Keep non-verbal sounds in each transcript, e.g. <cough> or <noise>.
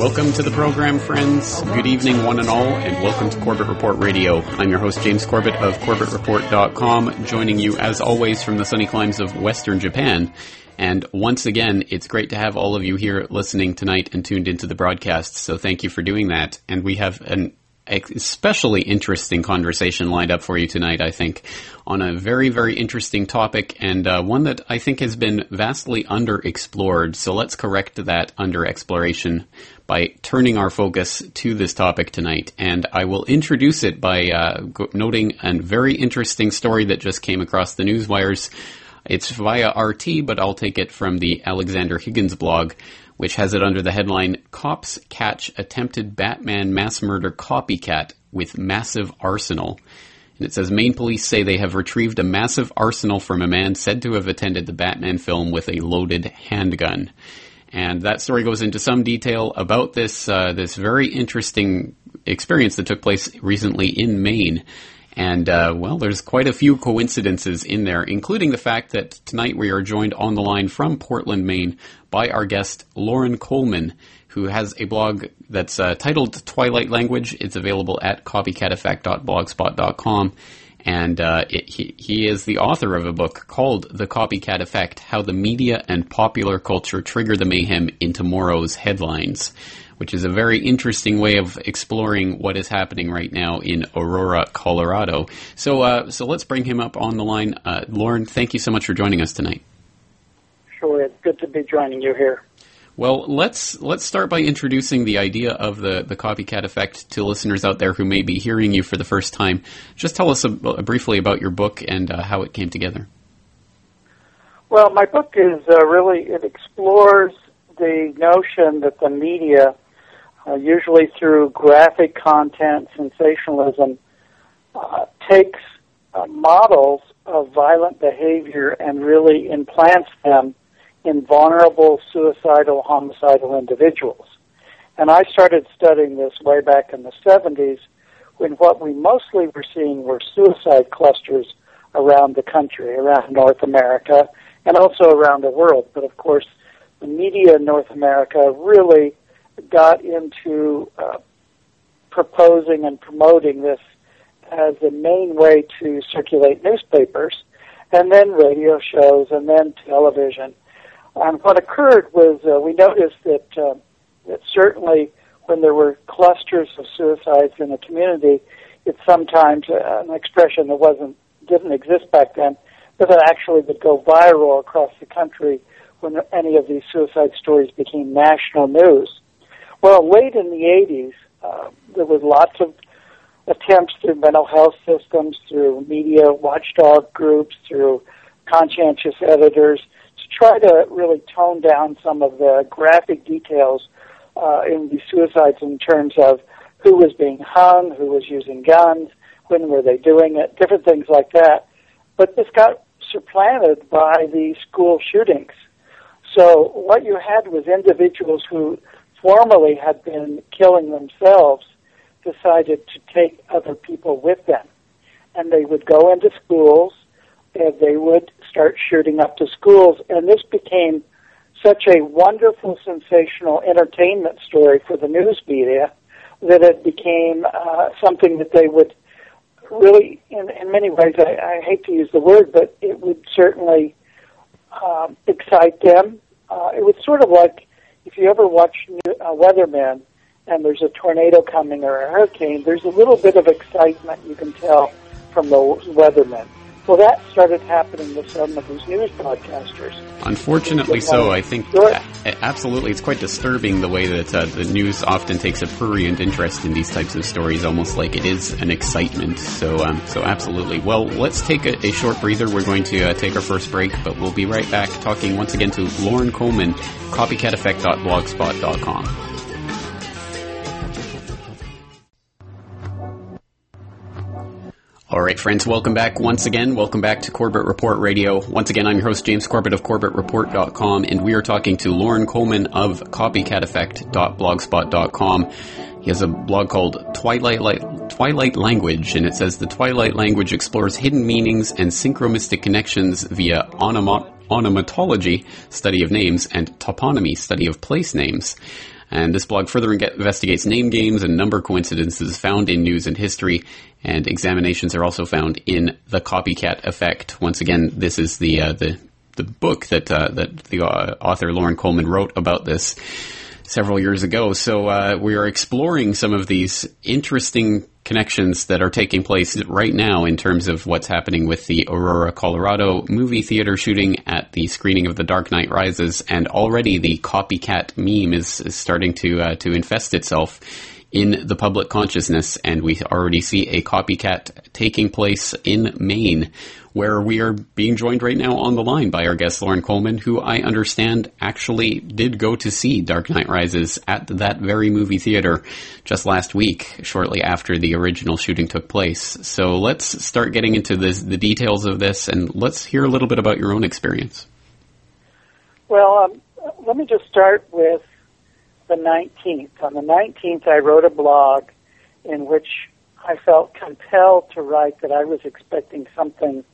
Welcome to the program, friends. Good evening, one and all, and welcome to Corbett Report Radio. I'm your host, James Corbett of CorbettReport.com, joining you as always from the sunny climes of Western Japan. And once again, it's great to have all of you here listening tonight and tuned into the broadcast. So thank you for doing that. And we have an especially interesting conversation lined up for you tonight, I think, on a very, very interesting topic and uh, one that I think has been vastly underexplored. So let's correct that underexploration by turning our focus to this topic tonight. And I will introduce it by uh, noting a very interesting story that just came across the news wires. It's via RT, but I'll take it from the Alexander Higgins blog which has it under the headline Cops Catch Attempted Batman Mass Murder Copycat with Massive Arsenal. And it says Maine police say they have retrieved a massive arsenal from a man said to have attended the Batman film with a loaded handgun. And that story goes into some detail about this uh, this very interesting experience that took place recently in Maine. And, uh, well, there's quite a few coincidences in there, including the fact that tonight we are joined on the line from Portland, Maine by our guest, Loren Coleman, who has a blog that's uh, titled Twilight Language. It's available at copycateffect.blogspot.com. And uh, it, he, he is the author of a book called The Copycat Effect How the Media and Popular Culture Trigger the Mayhem in Tomorrow's Headlines which is a very interesting way of exploring what is happening right now in Aurora, Colorado. So, uh, so let's bring him up on the line. Uh, Loren, thank you so much for joining us tonight. Sure, it's good to be joining you here. Well, let's let's start by introducing the idea of the, the copycat effect to listeners out there who may be hearing you for the first time. Just tell us a, a briefly about your book and uh, how it came together. Well, my book is uh, really it explores the notion that the media uh, usually through graphic content, sensationalism, uh, takes uh, models of violent behavior and really implants them in vulnerable suicidal, homicidal individuals. And I started studying this way back in the 70s when what we mostly were seeing were suicide clusters around the country, around North America, and also around the world. But of course, the media in North America really got into uh, proposing and promoting this as the main way to circulate newspapers, and then radio shows, and then television. And what occurred was uh, we noticed that uh, that certainly when there were clusters of suicides in a community, it's sometimes uh, an expression that wasn't didn't exist back then, but that actually would go viral across the country when any of these suicide stories became national news. Well, late in the 80s, uh, there was lots of attempts through mental health systems, through media watchdog groups, through conscientious editors to try to really tone down some of the graphic details uh, in these suicides in terms of who was being hung, who was using guns, when were they doing it, different things like that. But this got supplanted by the school shootings. So what you had was individuals who formerly had been killing themselves decided to take other people with them. And they would go into schools and they would start shooting up the schools. And this became such a wonderful, sensational entertainment story for the news media that it became uh, something that they would really, in, in many ways, I, I hate to use the word, but it would certainly um, excite them. Uh, it was sort of like if you ever watch uh, Weatherman and there's a tornado coming or a hurricane, there's a little bit of excitement you can tell from the weathermen. Well, that started happening with some of these news broadcasters. Unfortunately, so. I think absolutely, it's quite disturbing the way that uh, the news often takes a prurient interest in these types of stories, almost like it is an excitement. So, um, so absolutely. Well, let's take a, a short breather. We're going to uh, take our first break, but we'll be right back talking once again to Loren Coleman, copycateffect.blogspot.com. All right, friends, welcome back once again. Welcome back to Corbett Report Radio. Once again, I'm your host, James Corbett of CorbettReport.com, and we are talking to Loren Coleman of CopyCatEffect.blogspot.com. He has a blog called Twilight, Twilight Language, and it says the Twilight Language explores hidden meanings and synchromystic connections via onomatology, study of names, and toponymy, study of place names. And this blog further investigates name games and number coincidences found in news and history. And examinations are also found in the copycat effect. Once again, this is the uh, the the book that uh, that the uh, author Loren Coleman wrote about this several years ago. So uh, we are exploring some of these interesting connections that are taking place right now in terms of what's happening with the Aurora, Colorado movie theater shooting at the screening of The Dark Knight Rises, and already the copycat meme is, is starting to uh, to infest itself in the public consciousness, and we already see a copycat taking place in Maine, where we are being joined right now on the line by our guest Loren Coleman, who I understand actually did go to see Dark Knight Rises at that very movie theater just last week, shortly after the original shooting took place. So let's start getting into this, the details of this, and let's hear a little bit about your own experience. Well, um, let me just start with the 19th. On the 19th, I wrote a blog in which I felt compelled to write that I was expecting something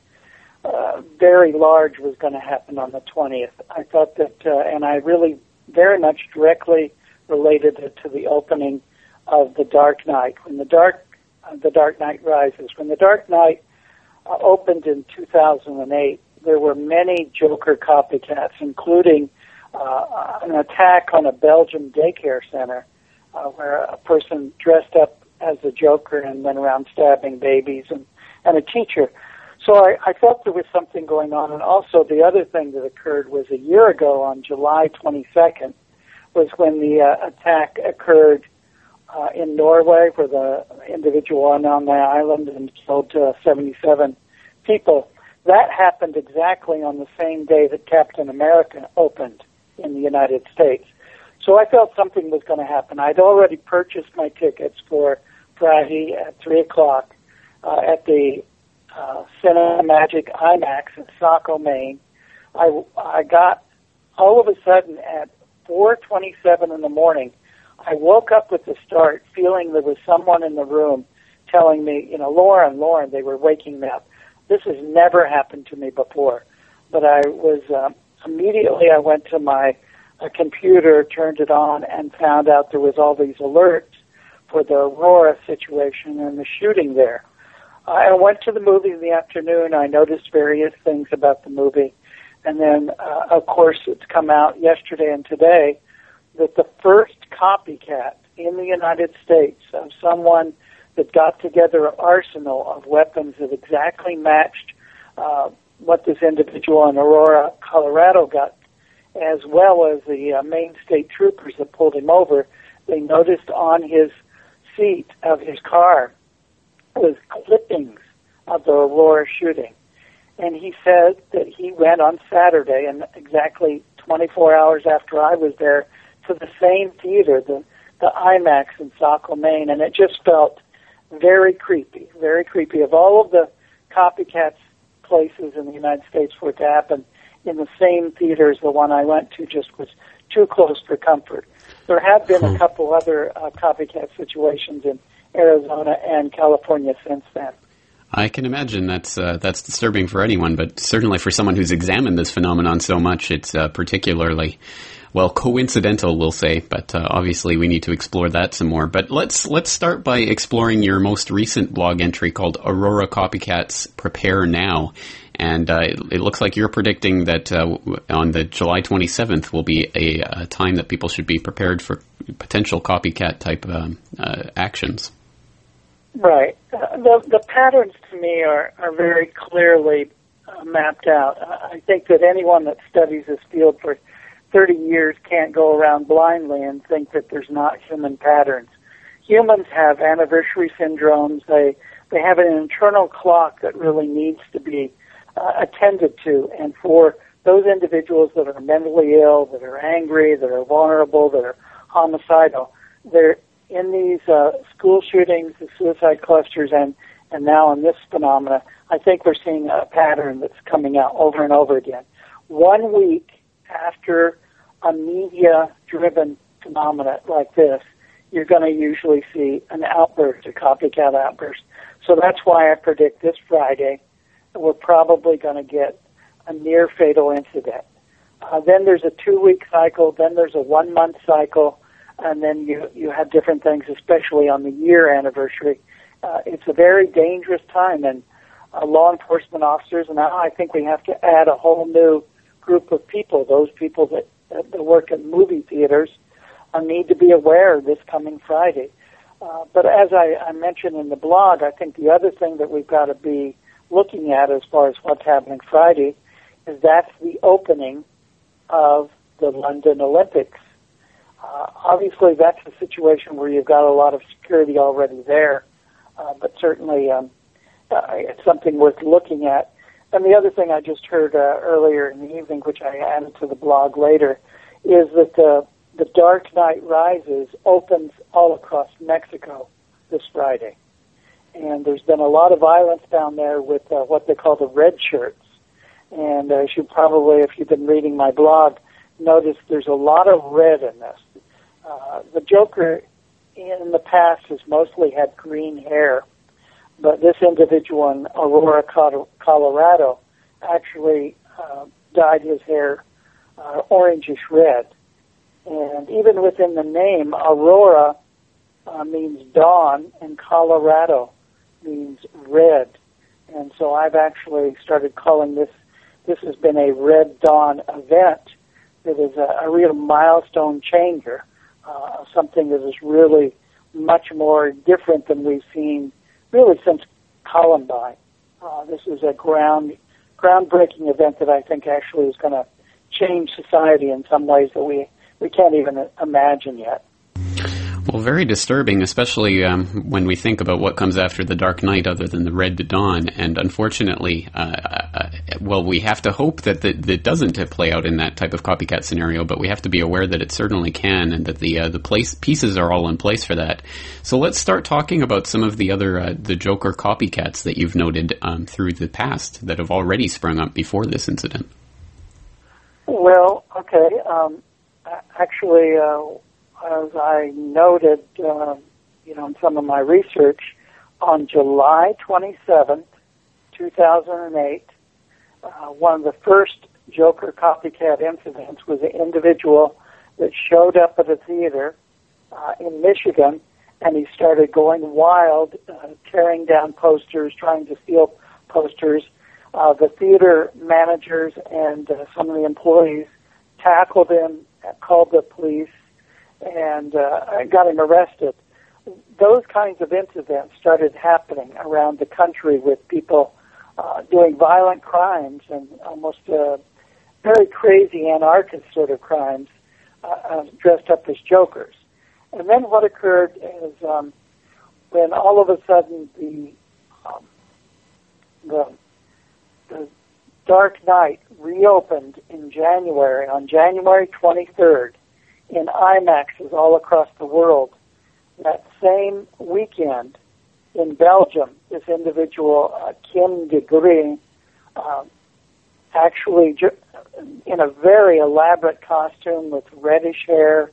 uh, very large was going to happen on the 20th. I thought that, uh, and I really very much directly related it to the opening of The Dark Knight. When The Dark, uh, The Dark Knight Rises, when The Dark Knight uh, opened in 2008, there were many Joker copycats, including uh, an attack on a Belgian daycare center uh, where a person dressed up as the Joker and went around stabbing babies and, and a teacher. So I, I felt there was something going on. And also the other thing that occurred was a year ago on July 22nd was when the uh, attack occurred uh, in Norway where the individual went on the island and killed uh, 77 people. That happened exactly on the same day that Captain America opened in the United States. So I felt something was going to happen. I'd already purchased my tickets for Friday at 3 o'clock uh, at the uh, Cinemagic IMAX in Saco, Maine. I, I got all of a sudden at 4:27 in the morning. I woke up with the start, feeling there was someone in the room telling me, you know, Loren, Lauren, They were waking me up. This has never happened to me before, but I was uh, immediately. I went to my uh, computer, turned it on, and found out there was all these alerts for the Aurora situation and the shooting there. I went to the movie in the afternoon. I noticed various things about the movie. And then, uh, of course, it's come out yesterday and today that the first copycat in the United States of someone that got together an arsenal of weapons that exactly matched uh, what this individual in Aurora, Colorado got, as well as the uh, Maine state troopers that pulled him over, they noticed on his seat of his car was clippings of the Aurora shooting. And he said that he went on Saturday, and exactly 24 hours after I was there, to the same theater, the, the IMAX in Saco, Maine, and it just felt very creepy, very creepy. Of all of the copycats places in the United States for it to happen in the same theater as the one I went to just was too close for comfort. There have been a hmm. couple other uh, copycat situations in Arizona and California since then. I can imagine that's uh, that's disturbing for anyone, but certainly for someone who's examined this phenomenon so much, it's uh, particularly well coincidental, we'll say. But uh, obviously, we need to explore that some more. But let's let's start by exploring your most recent blog entry called "Aurora Copycats Prepare Now." And uh, it, it, looks like you're predicting that uh, on the July 27th will be a, a, time that people should be prepared for potential copycat type um, uh, actions. Right. Uh, the the patterns to me are are very clearly uh, mapped out. I think that anyone that studies this field for 30 years can't go around blindly and think that there's not human patterns. Humans have anniversary syndromes. They they have an internal clock that really needs to be uh, attended to. And for those individuals that are mentally ill, that are angry, that are vulnerable, that are homicidal, they're in these uh, school shootings, the suicide clusters, and and now in this phenomena, I think we're seeing a pattern that's coming out over and over again. One week after a media-driven phenomena like this, you're going to usually see an outburst, a copycat outburst. So that's why I predict this Friday we're probably going to get a near fatal incident. Uh, then there's a two week cycle, then there's a one month cycle, and then you you have different things, especially on the year anniversary. Uh, it's a very dangerous time, and uh, law enforcement officers, and I think we have to add a whole new group of people, those people that, that work at movie theaters, uh, need to be aware this coming Friday. Uh, but as I, I mentioned in the blog, I think the other thing that we've got to be looking at as far as what's happening Friday is that's the opening of the London Olympics. Uh, obviously, that's a situation where you've got a lot of security already there, uh, but certainly um, uh, it's something worth looking at. And the other thing I just heard uh, earlier in the evening, which I added to the blog later, is that the the Dark Knight Rises opens all across Mexico this Friday, and there's been a lot of violence down there with uh, what they call the red shirts. And as you probably, if you've been reading my blog, notice there's a lot of red in this. Uh, the Joker in the past has mostly had green hair, but this individual in Aurora, Colorado, actually uh, dyed his hair uh, orangish red. And even within the name, Aurora uh, means dawn, and Colorado means red. And so I've actually started calling this, this has been a Red Dawn event that is a, a real milestone changer, uh, something that is really much more different than we've seen really since Columbine. Uh, this is a ground groundbreaking event that I think actually is going to change society in some ways that we we can't even imagine yet. Well, very disturbing, especially um, when we think about what comes after the Dark Knight, other than the Red Dawn. And unfortunately, uh, uh, well, we have to hope that that doesn't play out in that type of copycat scenario. But we have to be aware that it certainly can, and that the uh, the place pieces are all in place for that. So let's start talking about some of the other uh, the Joker copycats that you've noted um, through the past that have already sprung up before this incident. Well, okay. Um, actually uh, as I noted, uh, you know, in some of my research, on July 27th, 2008, uh, one of the first Joker copycat incidents was an individual that showed up at a theater uh, in Michigan, and he started going wild, uh, tearing down posters, trying to steal posters. Uh, the theater managers and uh, some of the employees tackled him, called the police, and uh, got him arrested. Those kinds of incidents started happening around the country with people uh, doing violent crimes and almost uh, very crazy anarchist sort of crimes uh, uh, dressed up as jokers. And then what occurred is um, when all of a sudden the um, the the Dark Knight reopened in January on January 23rd in IMAXs all across the world. That same weekend in Belgium, this individual, uh, Kim de Gris, uh, actually ju- in a very elaborate costume with reddish hair,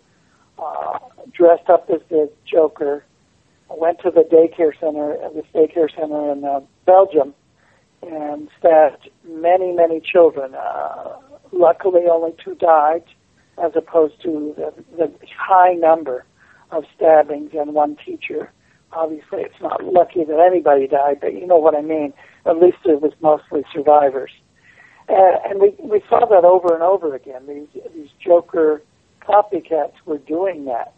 uh, dressed up as the Joker, went to the daycare center, uh, this daycare center in uh, Belgium, and stabbed many, many children. Uh, luckily, only two died as opposed to the, the high number of stabbings and one teacher. Obviously, it's not lucky that anybody died, but you know what I mean. At least it was mostly survivors. Uh, and we, we saw that over and over again. These, these Joker copycats were doing that.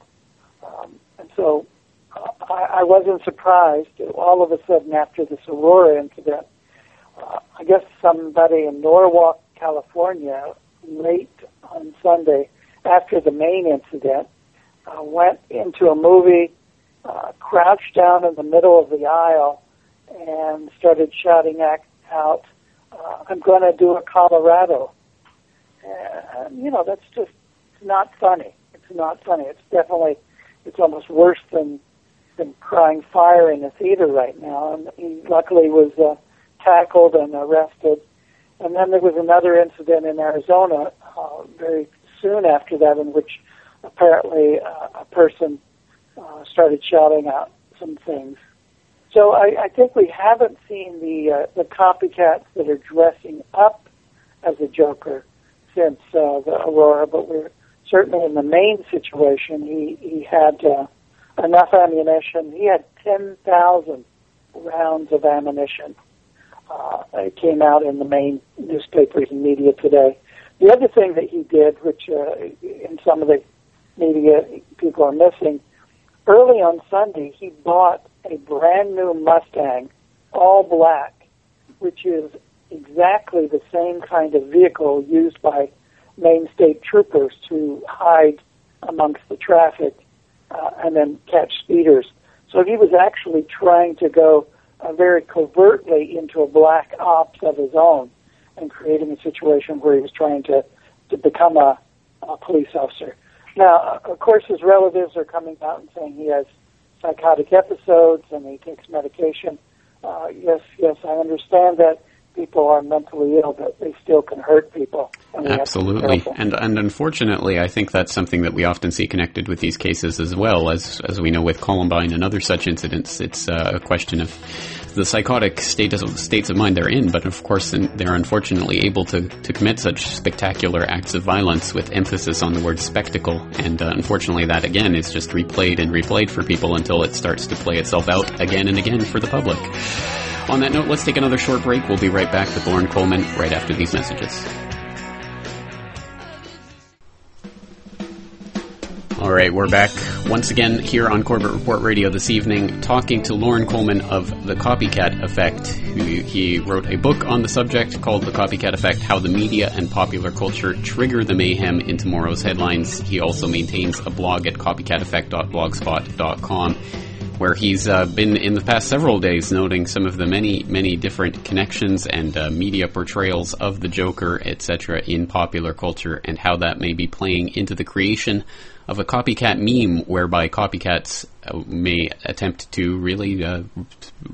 Um, and so I, I wasn't surprised all of a sudden after this Aurora incident. Uh, I guess somebody in Norwalk, California, late on Sunday after the main incident, uh, went into a movie, uh, crouched down in the middle of the aisle, and started shouting out, uh, "I'm going to do a Colorado." Uh, you know, that's just not funny. It's not funny. It's definitely, it's almost worse than than crying fire in a theater right now. And he luckily was uh, tackled and arrested. And then there was another incident in Arizona uh, very soon after that in which apparently uh, a person uh, started shouting out some things. So I, I think we haven't seen the uh, the copycats that are dressing up as a Joker since uh, the Aurora, but we're certainly in the main situation, he he had uh, enough ammunition. He had ten thousand rounds of ammunition. Uh, it came out in the main newspapers and media today. The other thing that he did, which uh, in some of the media people are missing, early on Sunday he bought a brand new Mustang, all black, which is exactly the same kind of vehicle used by Maine State troopers to hide amongst the traffic uh, and then catch speeders. So he was actually trying to go uh, very covertly into a black ops of his own and creating a situation where he was trying to, to become a, a police officer. Now, of course, his relatives are coming out and saying he has psychotic episodes and he takes medication. Uh, yes, yes, I understand that people are mentally ill, but they still can hurt people. And Absolutely, and and unfortunately, I think that's something that we often see connected with these cases as well as as we know with Columbine and other such incidents. It's uh, a question of the psychotic state of, states of mind they're in, but of course they're unfortunately able to, to commit such spectacular acts of violence with emphasis on the word spectacle. And uh, unfortunately, that again is just replayed and replayed for people until it starts to play itself out again and again for the public. On that note, let's take another short break. We'll be right back with Loren Coleman right after these messages. All right, we're back once again here on Corbett Report Radio this evening, talking to Loren Coleman of The Copycat Effect. He wrote a book on the subject called The Copycat Effect How the Media and Popular Culture Trigger the Mayhem in Tomorrow's Headlines. He also maintains a blog at copycateffect.blogspot.com where he's uh, been in the past several days noting some of the many, many different connections and uh, media portrayals of the Joker, etc., in popular culture and how that may be playing into the creation of a copycat meme whereby copycats uh, may attempt to really uh,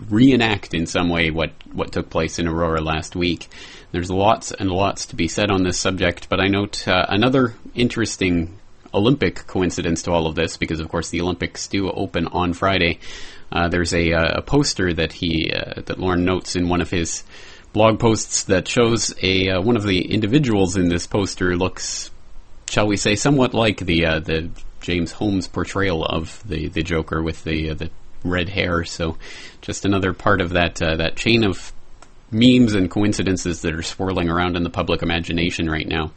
reenact in some way what, what took place in Aurora last week. There's lots and lots to be said on this subject, but I note uh, another interesting Olympic coincidence to all of this, because of course the Olympics do open on Friday. Uh, there's a, uh, a, poster that he uh, that Loren notes in one of his blog posts that shows a uh, one of the individuals in this poster looks, shall we say, somewhat like the the James Holmes portrayal of the the Joker with the the red hair. So, just another part of that that chain of memes and coincidences that are swirling around in the public imagination right now.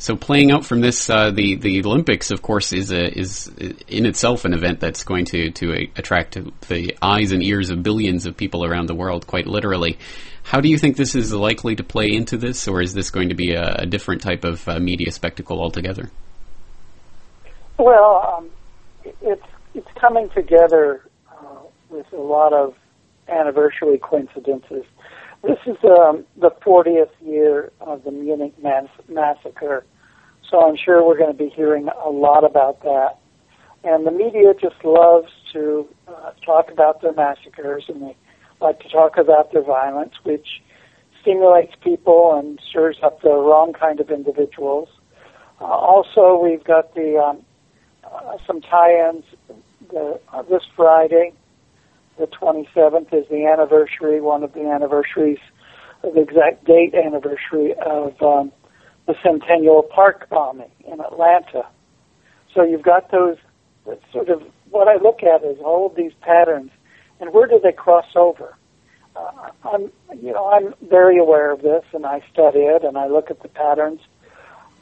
So playing out from this, uh, the the Olympics, of course, is a, is in itself an event that's going to to attract the eyes and ears of billions of people around the world, quite literally. How do you think this is likely to play into this, or is this going to be a, a different type of uh, media spectacle altogether? Well, um, it's it's coming together uh, with a lot of anniversary coincidences. This is um, the 40th year of the Munich mass- massacre, so I'm sure we're going to be hearing a lot about that. And the media just loves to uh, talk about their massacres, and they like to talk about their violence, which stimulates people and stirs up the wrong kind of individuals. Uh, also, we've got the um, uh, some tie-ins the, uh, this Friday the 27th is the anniversary, one of the anniversaries, the exact date anniversary of um, the Centennial Park bombing in Atlanta. So you've got those sort of what I look at is all of these patterns, and where do they cross over? Uh, I'm, you know, I'm very aware of this, and I study it, and I look at the patterns.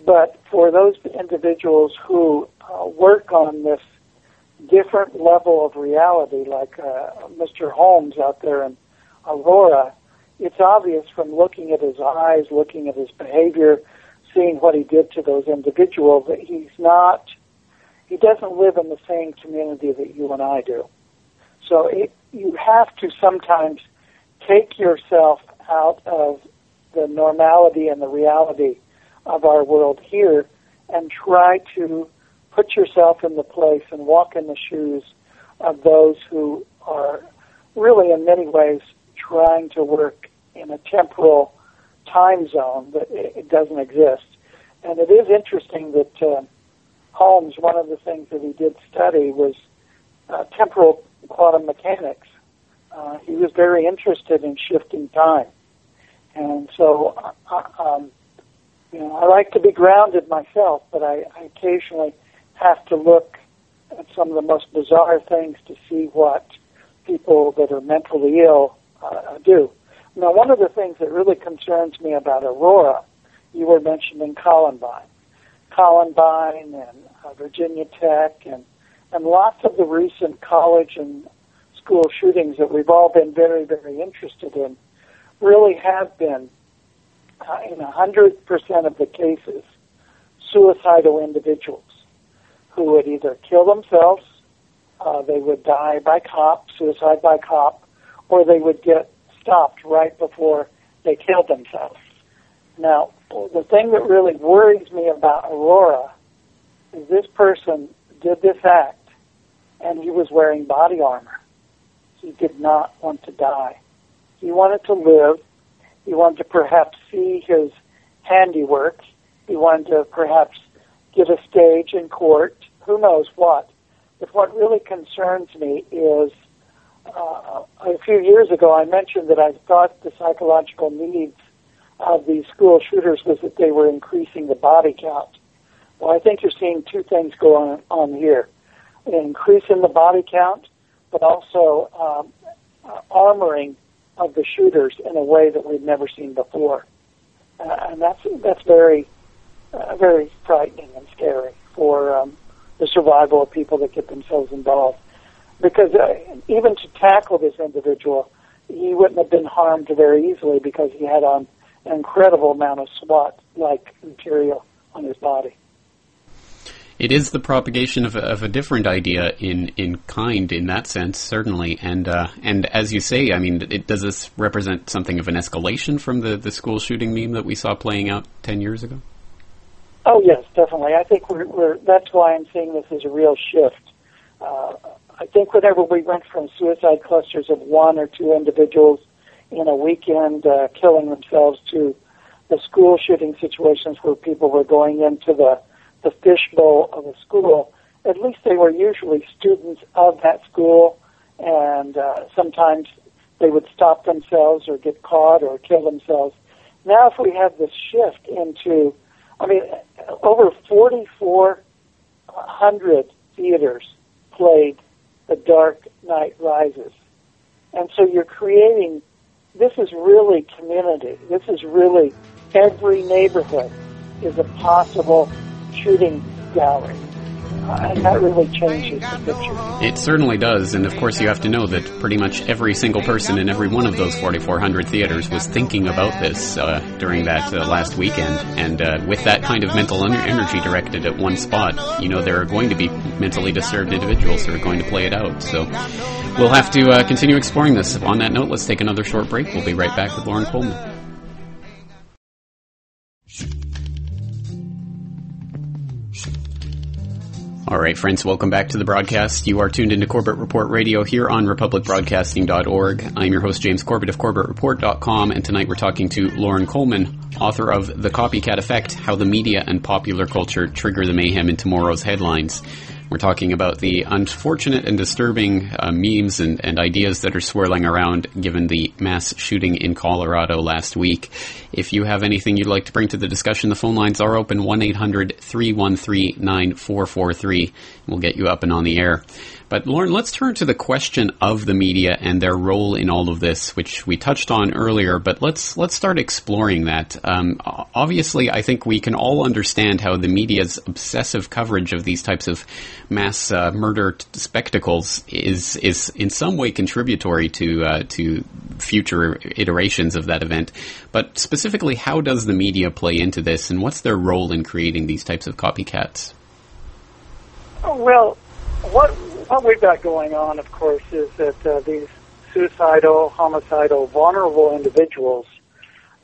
But for those individuals who uh, work on this different level of reality, like uh, Mr. Holmes out there in Aurora, it's obvious from looking at his eyes, looking at his behavior, seeing what he did to those individuals that he's not, he doesn't live in the same community that you and I do. So it, you have to sometimes take yourself out of the normality and the reality of our world here and try to put yourself in the place and walk in the shoes of those who are really, in many ways, trying to work in a temporal time zone that it doesn't exist. And it is interesting that uh, Holmes, one of the things that he did study was uh, temporal quantum mechanics. Uh, he was very interested in shifting time. And so uh, um, You know, I like to be grounded myself, but I, I occasionally have to look at some of the most bizarre things to see what people that are mentally ill uh, do. Now, one of the things that really concerns me about Aurora, you were mentioning Columbine. Columbine and uh, Virginia Tech and, and lots of the recent college and school shootings that we've all been very, very interested in really have been, uh, in 100% of the cases, suicidal individuals who would either kill themselves, uh, they would die by cop, suicide by cop, or they would get stopped right before they killed themselves. Now, the thing that really worries me about Aurora is this person did this act and he was wearing body armor. He did not want to die. He wanted to live. He wanted to perhaps see his handiwork. He wanted to perhaps get a stage in court. Who knows what? But what really concerns me is uh, a few years ago I mentioned that I thought the psychological needs of these school shooters was that they were increasing the body count. Well, I think you're seeing two things go on, on here. An increase in the body count, but also um, uh, armoring of the shooters in a way that we've never seen before. Uh, and that's, that's very, uh, very frightening and scary for um, the survival of people that get themselves involved. Because uh, even to tackle this individual, he wouldn't have been harmed very easily because he had on an incredible amount of SWAT-like material on his body. It is the propagation of a, of a different idea in, in kind, in that sense, certainly. And uh, and as you say, I mean, it, does this represent something of an escalation from the, the school shooting meme that we saw playing out ten years ago? Oh yes, definitely. I think we're, we're that's why I'm seeing this as a real shift. Uh, I think whenever we went from suicide clusters of one or two individuals in a weekend uh, killing themselves to the school shooting situations where people were going into the the fishbowl of a school. At least they were usually students of that school, and uh, sometimes they would stop themselves or get caught or kill themselves. Now, if we have this shift into, I mean, over 4,400 theaters played The Dark Knight Rises. And so you're creating this is really community. This is really every neighborhood is a possible shooting gallery. That really changes the picture. It certainly does, and of course you have to know that pretty much every single person in every one of those 4,400 theaters was thinking about this uh, during that uh, last weekend. And uh, with that kind of mental energy directed at one spot, you know there are going to be mentally disturbed individuals who are going to play it out. So we'll have to uh, continue exploring this. On that note, let's take another short break. We'll be right back with Loren Coleman. All right, friends, welcome back to the broadcast. You are tuned into Corbett Report Radio here on republicbroadcasting.org. I'm your host, James Corbett of CorbettReport.com, and tonight we're talking to Loren Coleman, author of The Copycat Effect How the Media and Popular Culture Trigger the Mayhem in Tomorrow's Headlines. We're talking about the unfortunate and disturbing uh, memes and, and, ideas that are swirling around given the mass shooting in Colorado last week. If you have anything you'd like to bring to the discussion, the phone lines are open 1 800 313 9443. We'll get you up and on the air. But Loren, let's turn to the question of the media and their role in all of this, which we touched on earlier. But let's let's start exploring that. Um, obviously, I think we can all understand how the media's obsessive coverage of these types of mass uh, murder t- spectacles is is in some way contributory to uh, to future iterations of that event. But specifically, how does the media play into this, and what's their role in creating these types of copycats? Well, what what we've got going on, of course, is that uh, these suicidal, homicidal, vulnerable individuals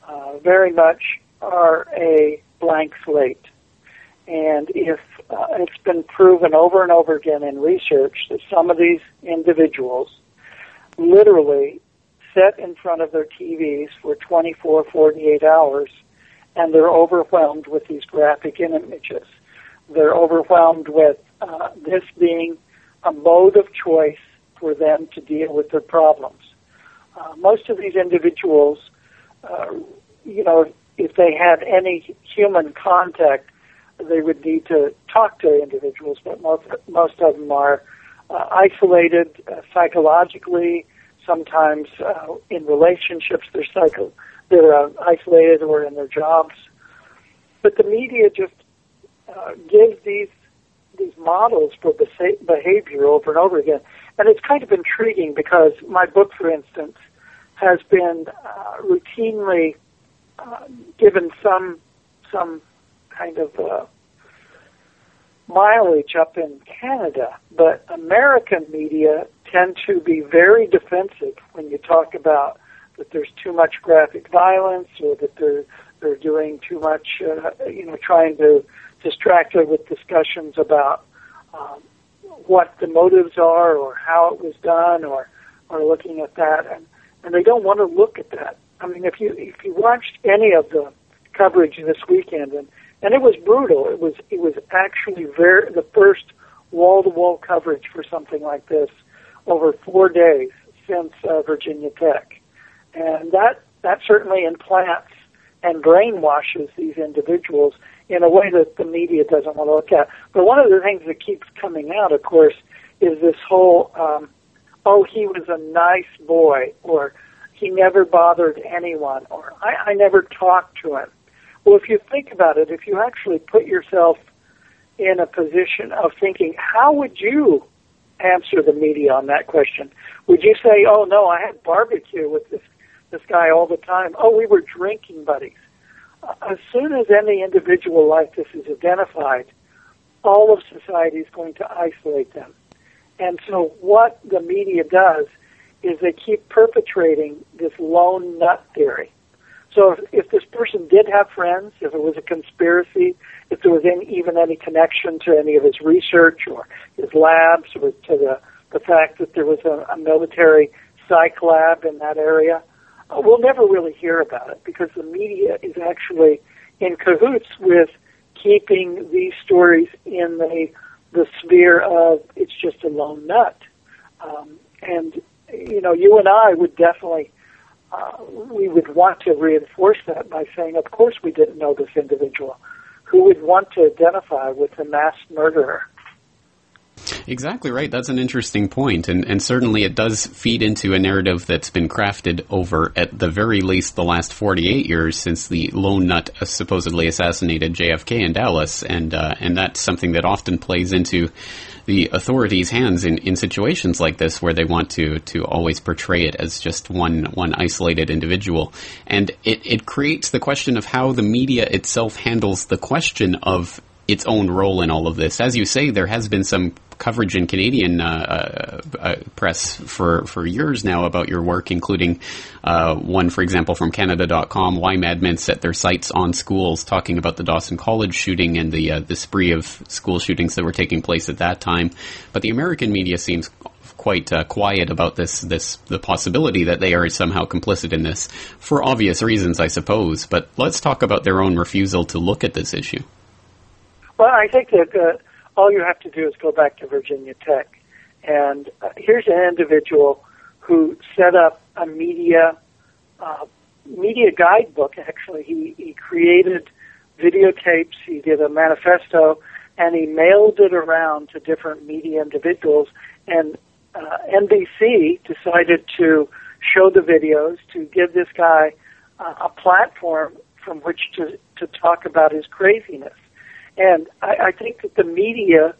uh, very much are a blank slate. And if uh, it's been proven over and over again in research that some of these individuals literally sit in front of their TVs for 24, 48 hours and they're overwhelmed with these graphic images. They're overwhelmed with uh, this being a mode of choice for them to deal with their problems. Uh, most of these individuals, uh, you know, if they had any human contact, they would need to talk to individuals, but most most of them are uh, isolated uh, psychologically. Sometimes uh, in relationships, they're psycho they're uh, isolated or in their jobs. But the media just uh, gives these these models for behavior over and over again, and it's kind of intriguing because my book, for instance, has been uh, routinely uh, given some some kind of uh, mileage up in Canada, but American media tend to be very defensive when you talk about that there's too much graphic violence or that they're they're doing too much, uh, you know, trying to distract it with discussions about um, what the motives are or how it was done or or looking at that and and they don't want to look at that. I mean, if you if you watched any of the coverage this weekend and and it was brutal. It was it was actually very the first wall to wall coverage for something like this over four days since uh, Virginia Tech, and that that certainly implants and brainwashes these individuals in a way that the media doesn't want to look at. But one of the things that keeps coming out, of course, is this whole um, oh he was a nice boy or he never bothered anyone or I, I never talked to him well, if you think about it, if you actually put yourself in a position of thinking, how would you answer the media on that question? Would you say, "Oh no, I had barbecue with this this guy all the time. Oh, we were drinking buddies." As soon as any individual like this is identified, all of society is going to isolate them. And so, what the media does is they keep perpetrating this lone nut theory. So if, if this person did have friends, if it was a conspiracy, if there was any, even any connection to any of his research or his labs or to the, the fact that there was a, a military psych lab in that area, we'll never really hear about it because the media is actually in cahoots with keeping these stories in the the sphere of it's just a lone nut. Um, and you know, you and I would definitely uh, we would want to reinforce that by saying, of course, we didn't know this individual. Who would want to identify with a mass murderer? Exactly right. That's an interesting point, and and certainly it does feed into a narrative that's been crafted over, at the very least, the last forty eight years since the lone nut supposedly assassinated JFK in Dallas, and uh, and that's something that often plays into the authorities' hands in, in situations like this where they want to to always portray it as just one one isolated individual. And it, it creates the question of how the media itself handles the question of its own role in all of this. As you say, there has been some coverage in Canadian uh, uh, uh, press for, for years now about your work, including uh, one, for example, from Canada.com, why madmen set their sights on schools, talking about the Dawson College shooting and the uh, the spree of school shootings that were taking place at that time. But the American media seems quite uh, quiet about this this the possibility that they are somehow complicit in this for obvious reasons, I suppose. But let's talk about their own refusal to look at this issue. Well, I think that uh, all you have to do is go back to Virginia Tech. And uh, here's an individual who set up a media uh, media guidebook. Actually, he he created videotapes. He did a manifesto, and he mailed it around to different media individuals. And uh, NBC decided to show the videos to give this guy uh, a platform from which to to talk about his craziness. And I, I think that the media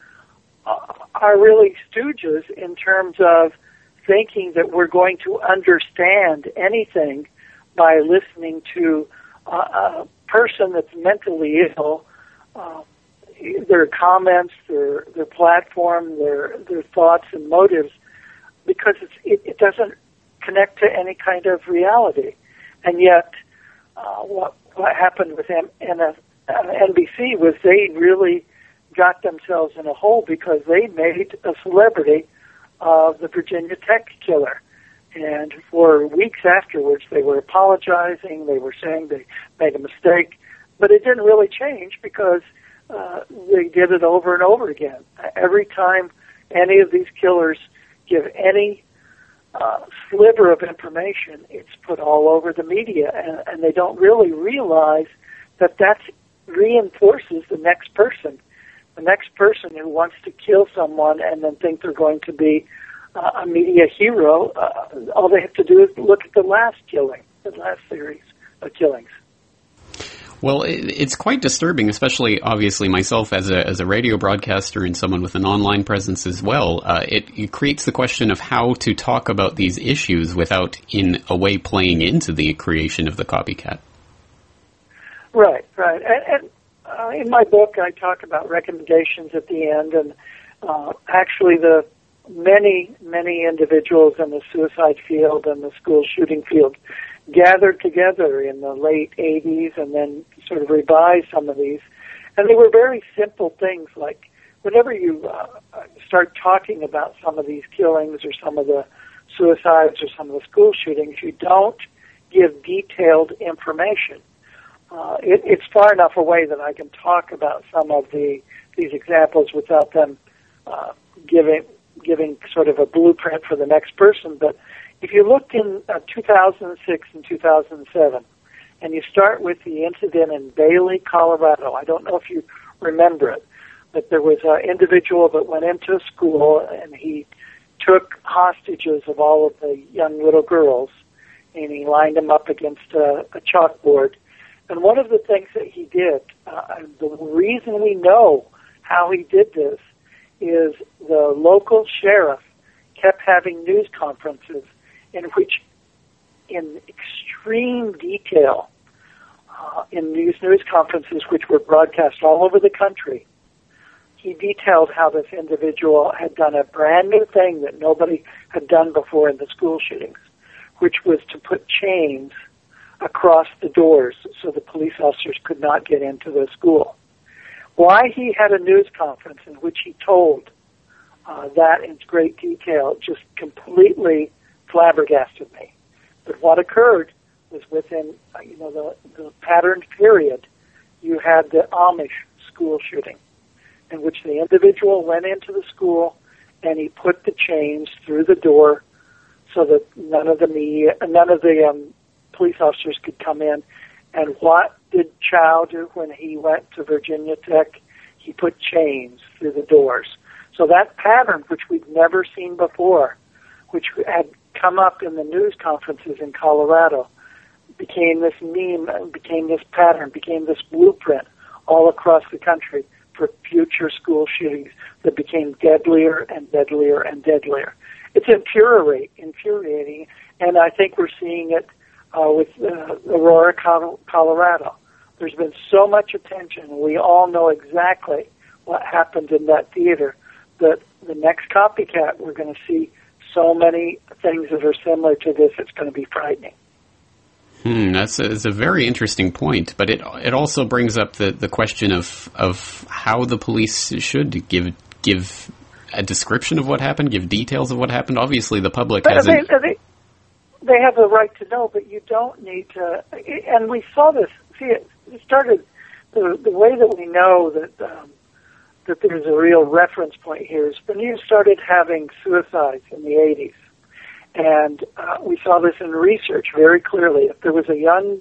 uh, are really stooges in terms of thinking that we're going to understand anything by listening to uh, a person that's mentally ill, uh, their comments, their their platform, their their thoughts and motives, because it's, it, it doesn't connect to any kind of reality. And yet, uh, what what happened with M- NF, uh, NBC was they really got themselves in a hole because they made a celebrity of the Virginia Tech killer. And for weeks afterwards, they were apologizing. They were saying they made a mistake, but it didn't really change because uh, they did it over and over again. Every time any of these killers give any uh, sliver of information, it's put all over the media, and, and they don't really realize that that reinforces the next person, the next person who wants to kill someone and then think they're going to be uh, a media hero. Uh, all they have to do is look at the last killing, the last series of killings. Well, it's quite disturbing, especially obviously myself as a as a radio broadcaster and someone with an online presence as well. Uh, it, it, creates the question of how to talk about these issues without, in a way, playing into the creation of the copycat. Right, right. And, and uh, in my book, I talk about recommendations at the end, and uh, actually, the many many individuals in the suicide field and the school shooting field gathered together in the late 80s and then sort of revised some of these. And they were very simple things like whenever you uh, start talking about some of these killings or some of the suicides or some of the school shootings, you don't give detailed information. Uh, it, it's far enough away that I can talk about some of the these examples without them uh, giving giving sort of a blueprint for the next person. But if you look in uh, 2006 and 2007, and you start with the incident in Bailey, Colorado, I don't know if you remember it, but there was an individual that went into a school and he took hostages of all of the young little girls and he lined them up against a, a chalkboard. And one of the things that he did, uh, the reason we know how he did this is the local sheriff kept having news conferences in which, in extreme detail, uh, in these news conferences, which were broadcast all over the country, he detailed how this individual had done a brand new thing that nobody had done before in the school shootings, which was to put chains across the doors so the police officers could not get into the school. Why he had a news conference in which he told uh, that in great detail just completely flabbergasted me. But what occurred was within, uh, you know, the, the patterned period, you had the Amish school shooting, in which the individual went into the school and he put the chains through the door so that none of the media, none of the um, police officers could come in. And what did Cho do when he went to Virginia Tech? He put chains through the doors. So that pattern, which we'd never seen before, which had come up in the news conferences in Colorado became this meme, became this pattern, became this blueprint all across the country for future school shootings that became deadlier and deadlier and deadlier. It's infuriating, infuriating, and I think we're seeing it uh, with uh, Aurora, Colorado. There's been so much attention. We all know exactly what happened in that theater. That the next copycat we're going to see so many things that are similar to this, it's going to be frightening. Hmm, that's a, that's a very interesting point, but it it also brings up the, the question of of how the police should give give a description of what happened, give details of what happened. Obviously, the public but hasn't. They, they, they have the right to know, but you don't need to. And we saw this. See, it started the the way that we know that um, that there's a real reference point here is when you started having suicides in the 80s. And uh, we saw this in research very clearly. If there was a young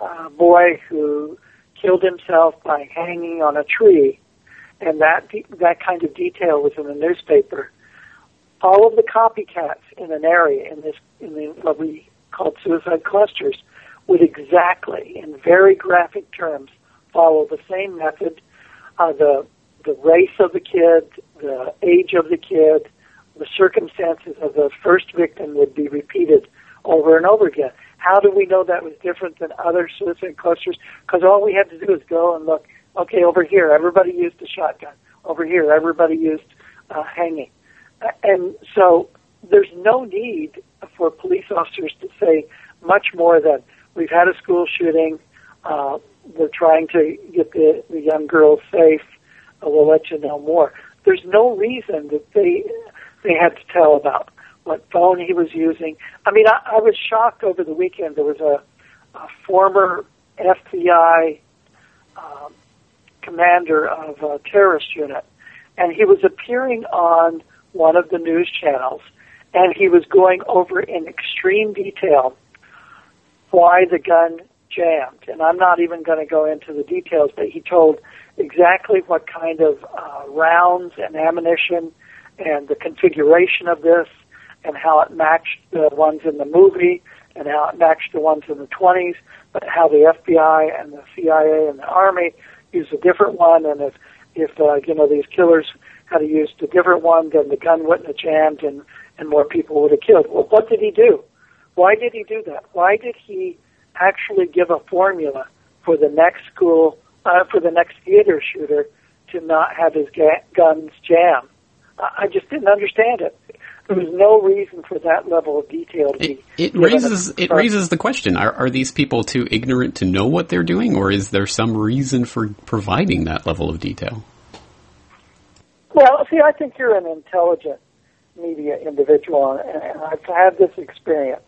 uh, boy who killed himself by hanging on a tree, and that de- that kind of detail was in the newspaper, all of the copycats in an area in this in the, what we called suicide clusters would exactly, in very graphic terms, follow the same method. Uh, the the race of the kid, the age of the kid, the circumstances of the first victim would be repeated over and over again. How do we know that was different than other suicide clusters? Because all we had to do is go and look. Okay, over here, everybody used a shotgun. Over here, everybody used uh, hanging. And so there's no need for police officers to say much more than we've had a school shooting. Uh, we're trying to get the, the young girls safe we'll let you know more. There's no reason that they they had to tell about what phone he was using. I mean, I, I was shocked over the weekend. There was a, a former FBI um, commander of a terrorist unit, and he was appearing on one of the news channels, and he was going over in extreme detail why the gun jammed. And I'm not even going to go into the details, but he told exactly what kind of uh, rounds and ammunition and the configuration of this and how it matched the ones in the movie and how it matched the ones in the 20s, but how the FBI and the CIA and the Army used a different one, and if if uh, you know these killers had used a different one, then the gun wouldn't have jammed and and more people would have killed. Well, what did he do? Why did he do that? Why did he actually give a formula for the next school uh, for the next theater shooter to not have his ga- guns jam? I just didn't understand it. There was no reason for that level of detail to be. It, it raises it raises the question: are, are these people too ignorant to know what they're doing, or is there some reason for providing that level of detail? Well, see, I think you're an intelligent media individual, and, I've had this experience.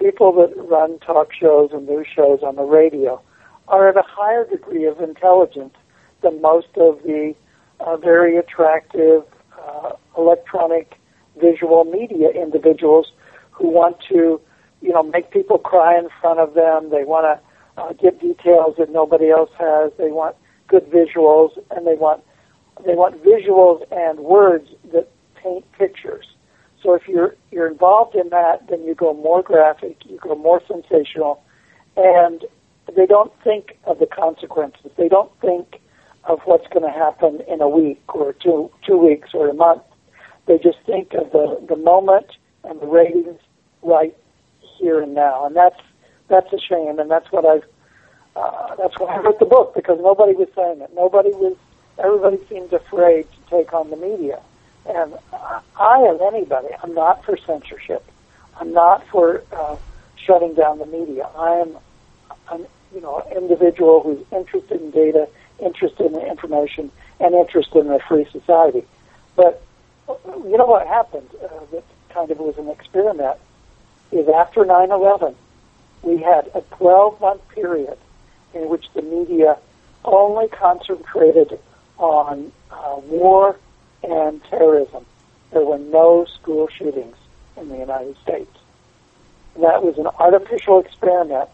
People that run talk shows and news shows on the radio are at a higher degree of intelligence than most of the uh, very attractive uh, electronic visual media individuals who want to, you know, make people cry in front of them. They want to uh, get details that nobody else has. They want good visuals, and they want they want visuals and words that paint pictures. So if you're you're involved in that, then you go more graphic, you go more sensational, and they don't think of the consequences. They don't think of what's going to happen in a week or two two weeks or a month. They just think of the the moment and the ratings right here and now, and that's that's a shame, and that's what I've uh, that's why I wrote the book because nobody was saying it. Nobody was. Everybody seemed afraid to take on the media, and I, as anybody, I'm not for censorship. I'm not for uh, shutting down the media. I am, an you know, individual who's interested in data, interested in information, and interested in a free society. But you know what happened? Uh, that kind of was an experiment. Is after 9/11, we had a 12-month period in which the media only concentrated on uh, war and terrorism. There were no school shootings in the United States. That was an artificial experiment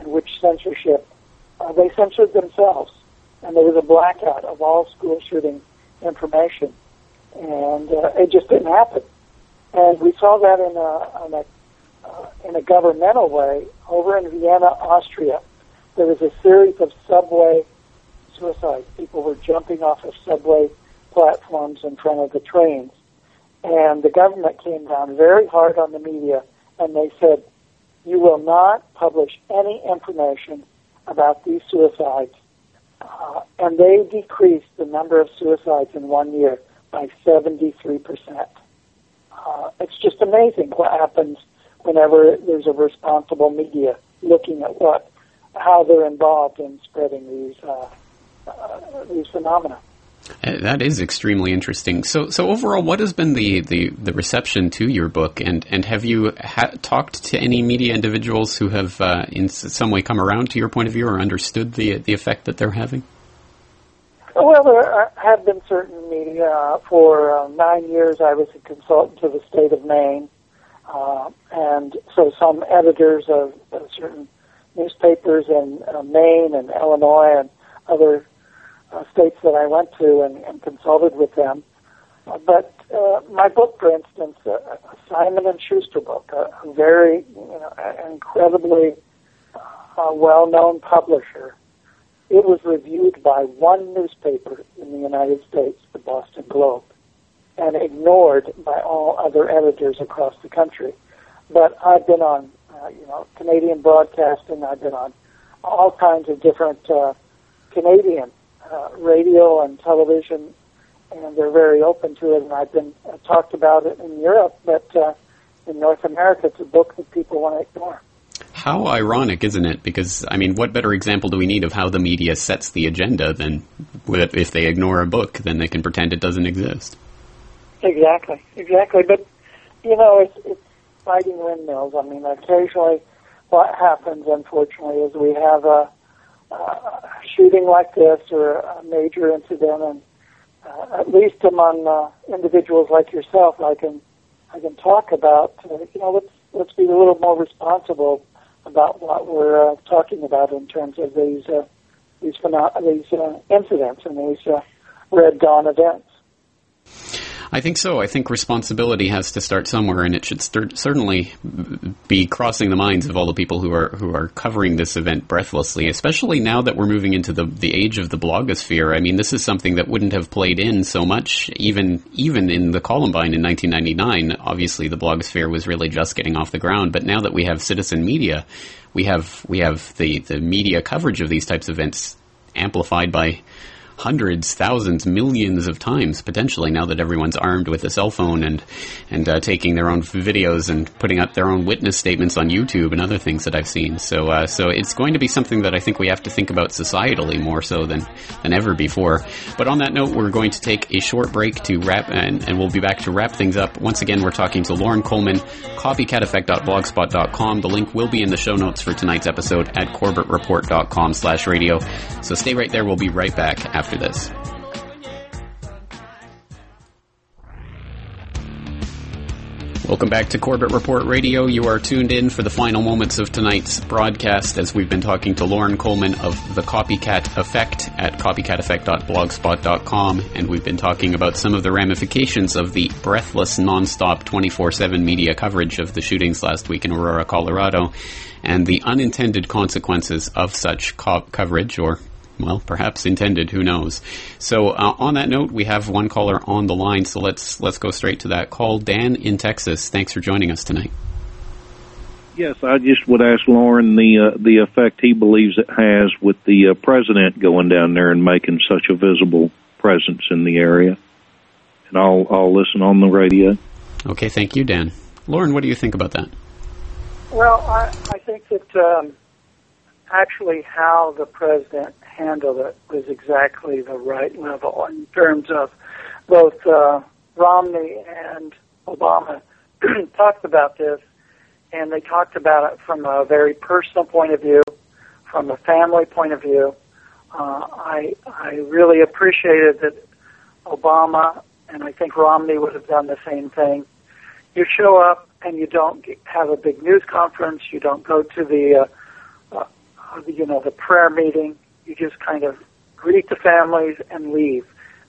in which censorship, uh, they censored themselves, and there was a blackout of all school shooting information, and uh, it just didn't happen. And we saw that in a, in a, uh, in a governmental way over in Vienna, Austria. There was a series of subway suicides. People were jumping off of subway platforms in front of the trains. And the government came down very hard on the media and they said, you will not publish any information about these suicides. Uh, and they decreased the number of suicides in one year by 73%. Uh, it's just amazing what happens whenever there's a responsible media looking at what, how they're involved in spreading these, uh these phenomena. Uh, that is extremely interesting. So, so overall, what has been the, the, the reception to your book, and and have you ha- talked to any media individuals who have uh, in some way come around to your point of view or understood the the effect that they're having? Well, there have been certain media. For uh, nine years, I was a consultant to the state of Maine, uh, and so some editors of, of certain newspapers in uh, Maine and Illinois and other uh, states that I went to and, and consulted with them. Uh, but uh, my book, for instance, uh, a Simon and Schuster book, a, a very you know, incredibly uh, well-known publisher, it was reviewed by one newspaper in the United States, the Boston Globe, and ignored by all other editors across the country. But I've been on, uh, you know, Canadian broadcasting. I've been on all kinds of different uh, Canadian uh, radio and television, and they're very open to it. And I've been uh, talked about it in Europe, but uh, in North America, it's a book that people want to ignore. How ironic, isn't it? Because I mean, what better example do we need of how the media sets the agenda than if they ignore a book, then they can pretend it doesn't exist. Exactly, exactly. But you know, it's, it's fighting windmills. I mean, occasionally, what happens, unfortunately, is we have a uh, shooting like this or a major incident, and uh, at least among uh, individuals like yourself, I can I can talk about. Uh, you know, let's let's be a little more responsible about what we're uh, talking about in terms of these uh, these these uh, incidents and these uh, red dawn events. I think so. I think responsibility has to start somewhere, and it should certainly be crossing the minds of all the people who are who are covering this event breathlessly. Especially now that we're moving into the the age of the blogosphere. I mean, this is something that wouldn't have played in so much even even in the Columbine in 1999. Obviously, the blogosphere was really just getting off the ground, but now that we have citizen media, we have we have the the media coverage of these types of events amplified by hundreds, thousands, millions of times potentially now that everyone's armed with a cell phone and and uh, taking their own videos and putting up their own witness statements on YouTube and other things that I've seen. So uh, so it's going to be something that I think we have to think about societally more so than than ever before. But on that note, we're going to take a short break to wrap and, and we'll be back to wrap things up. Once again, we're talking to Loren Coleman, copycateffect.blogspot.com. The link will be in the show notes for tonight's episode at corbettreport.com slash radio. So stay right there. We'll be right back after after this. Welcome back to Corbett Report Radio. You are tuned in for the final moments of tonight's broadcast as we've been talking to Loren Coleman of The Copycat Effect at copycateffect.blogspot.com and we've been talking about some of the ramifications of the breathless, nonstop, 24-7 media coverage of the shootings last week in Aurora, Colorado and the unintended consequences of such co- coverage or well, perhaps intended. Who knows? So, uh, on that note, we have one caller on the line. So let's let's go straight to that call. Dan in Texas. Thanks for joining us tonight. Yes, I just would ask Loren the uh, the effect he believes it has with the uh, president going down there and making such a visible presence in the area. And I'll I'll listen on the radio. Okay, thank you, Dan. Loren, what do you think about that? Well, I, I think that um, actually how the president handled it was exactly the right level in terms of both uh, Romney and Obama <clears throat> talked about this, and they talked about it from a very personal point of view, from a family point of view. Uh, I I really appreciated that Obama and I think Romney would have done the same thing. You show up and you don't have a big news conference. You don't go to the uh, you know the prayer meeting you just kind of greet the families and leave.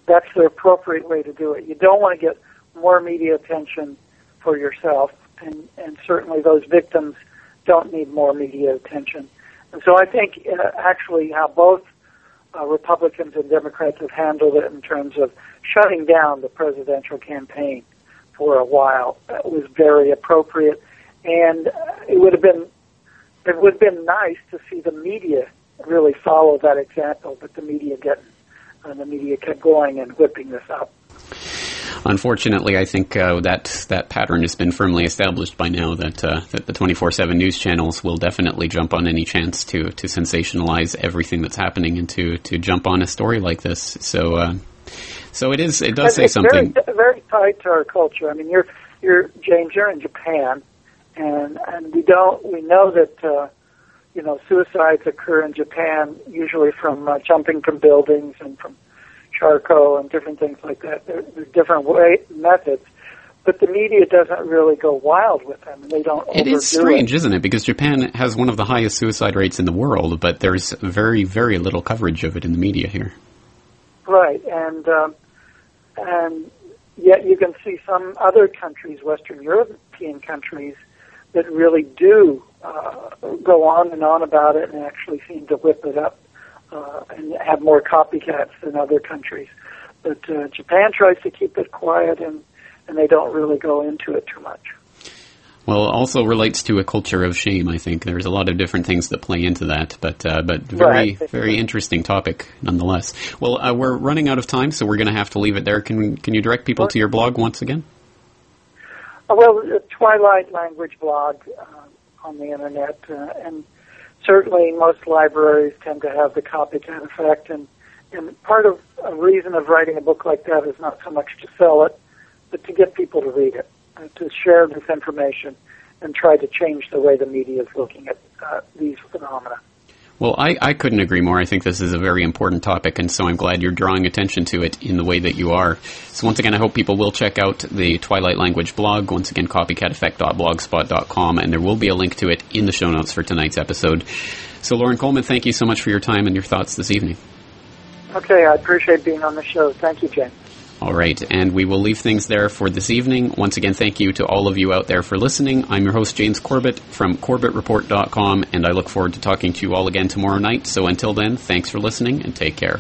That's the appropriate way to do it. You don't want to get more media attention for yourself, and, and certainly those victims don't need more media attention. And so I think uh, actually how both uh, Republicans and Democrats have handled it in terms of shutting down the presidential campaign for a while uh, was very appropriate, and it would have been it would have been nice to see the media really follow that example, but the media didn't. And the media kept going and whipping this up. Unfortunately, I think uh, that that pattern has been firmly established by now. That uh, that the twenty four seven news channels will definitely jump on any chance to to sensationalize everything that's happening and to to jump on a story like this. So uh, so it is. It does say something very, very tied to our culture. I mean, you're you're James. You're in Japan, and and we don't we know that uh, you know, suicides occur in Japan usually from uh, jumping from buildings and from charcoal and different things like that. There, there's different way methods, but the media doesn't really go wild with them, and they don't. It is strange, is isn't it? Because Japan has one of the highest suicide rates in the world, but there's very, very little coverage of it in the media here. Right, and um, and yet you can see some other countries, Western European countries, that really do uh, go on and on about it and actually seem to whip it up uh, and have more copycats than other countries. But uh, Japan tries to keep it quiet and, and they don't really go into it too much. Well, it also relates to a culture of shame. I think there's a lot of different things that play into that, but uh, but very right. very interesting topic nonetheless. Well, uh, we're running out of time, so we're going to have to leave it there. Can can you direct people to your blog once again? Uh, well, the Twilight Language blog uh, on the internet, uh, and certainly most libraries tend to have the copycat effect. And, and part of a reason of writing a book like that is not so much to sell it, but to get people to read it, uh, to share this information, and try to change the way the media is looking at uh, these phenomena. Well, I, I couldn't agree more. I think this is a very important topic, and so I'm glad you're drawing attention to it in the way that you are. So once again, I hope people will check out the Twilight Language blog. Once again, copycateffect.blogspot.com, and there will be a link to it in the show notes for tonight's episode. So Loren Coleman, thank you so much for your time and your thoughts this evening. Okay, I appreciate being on the show. Thank you, James. All right, and we will leave things there for this evening. Once again, thank you to all of you out there for listening. I'm your host, James Corbett from CorbettReport.com, and I look forward to talking to you all again tomorrow night. So until then, thanks for listening and take care.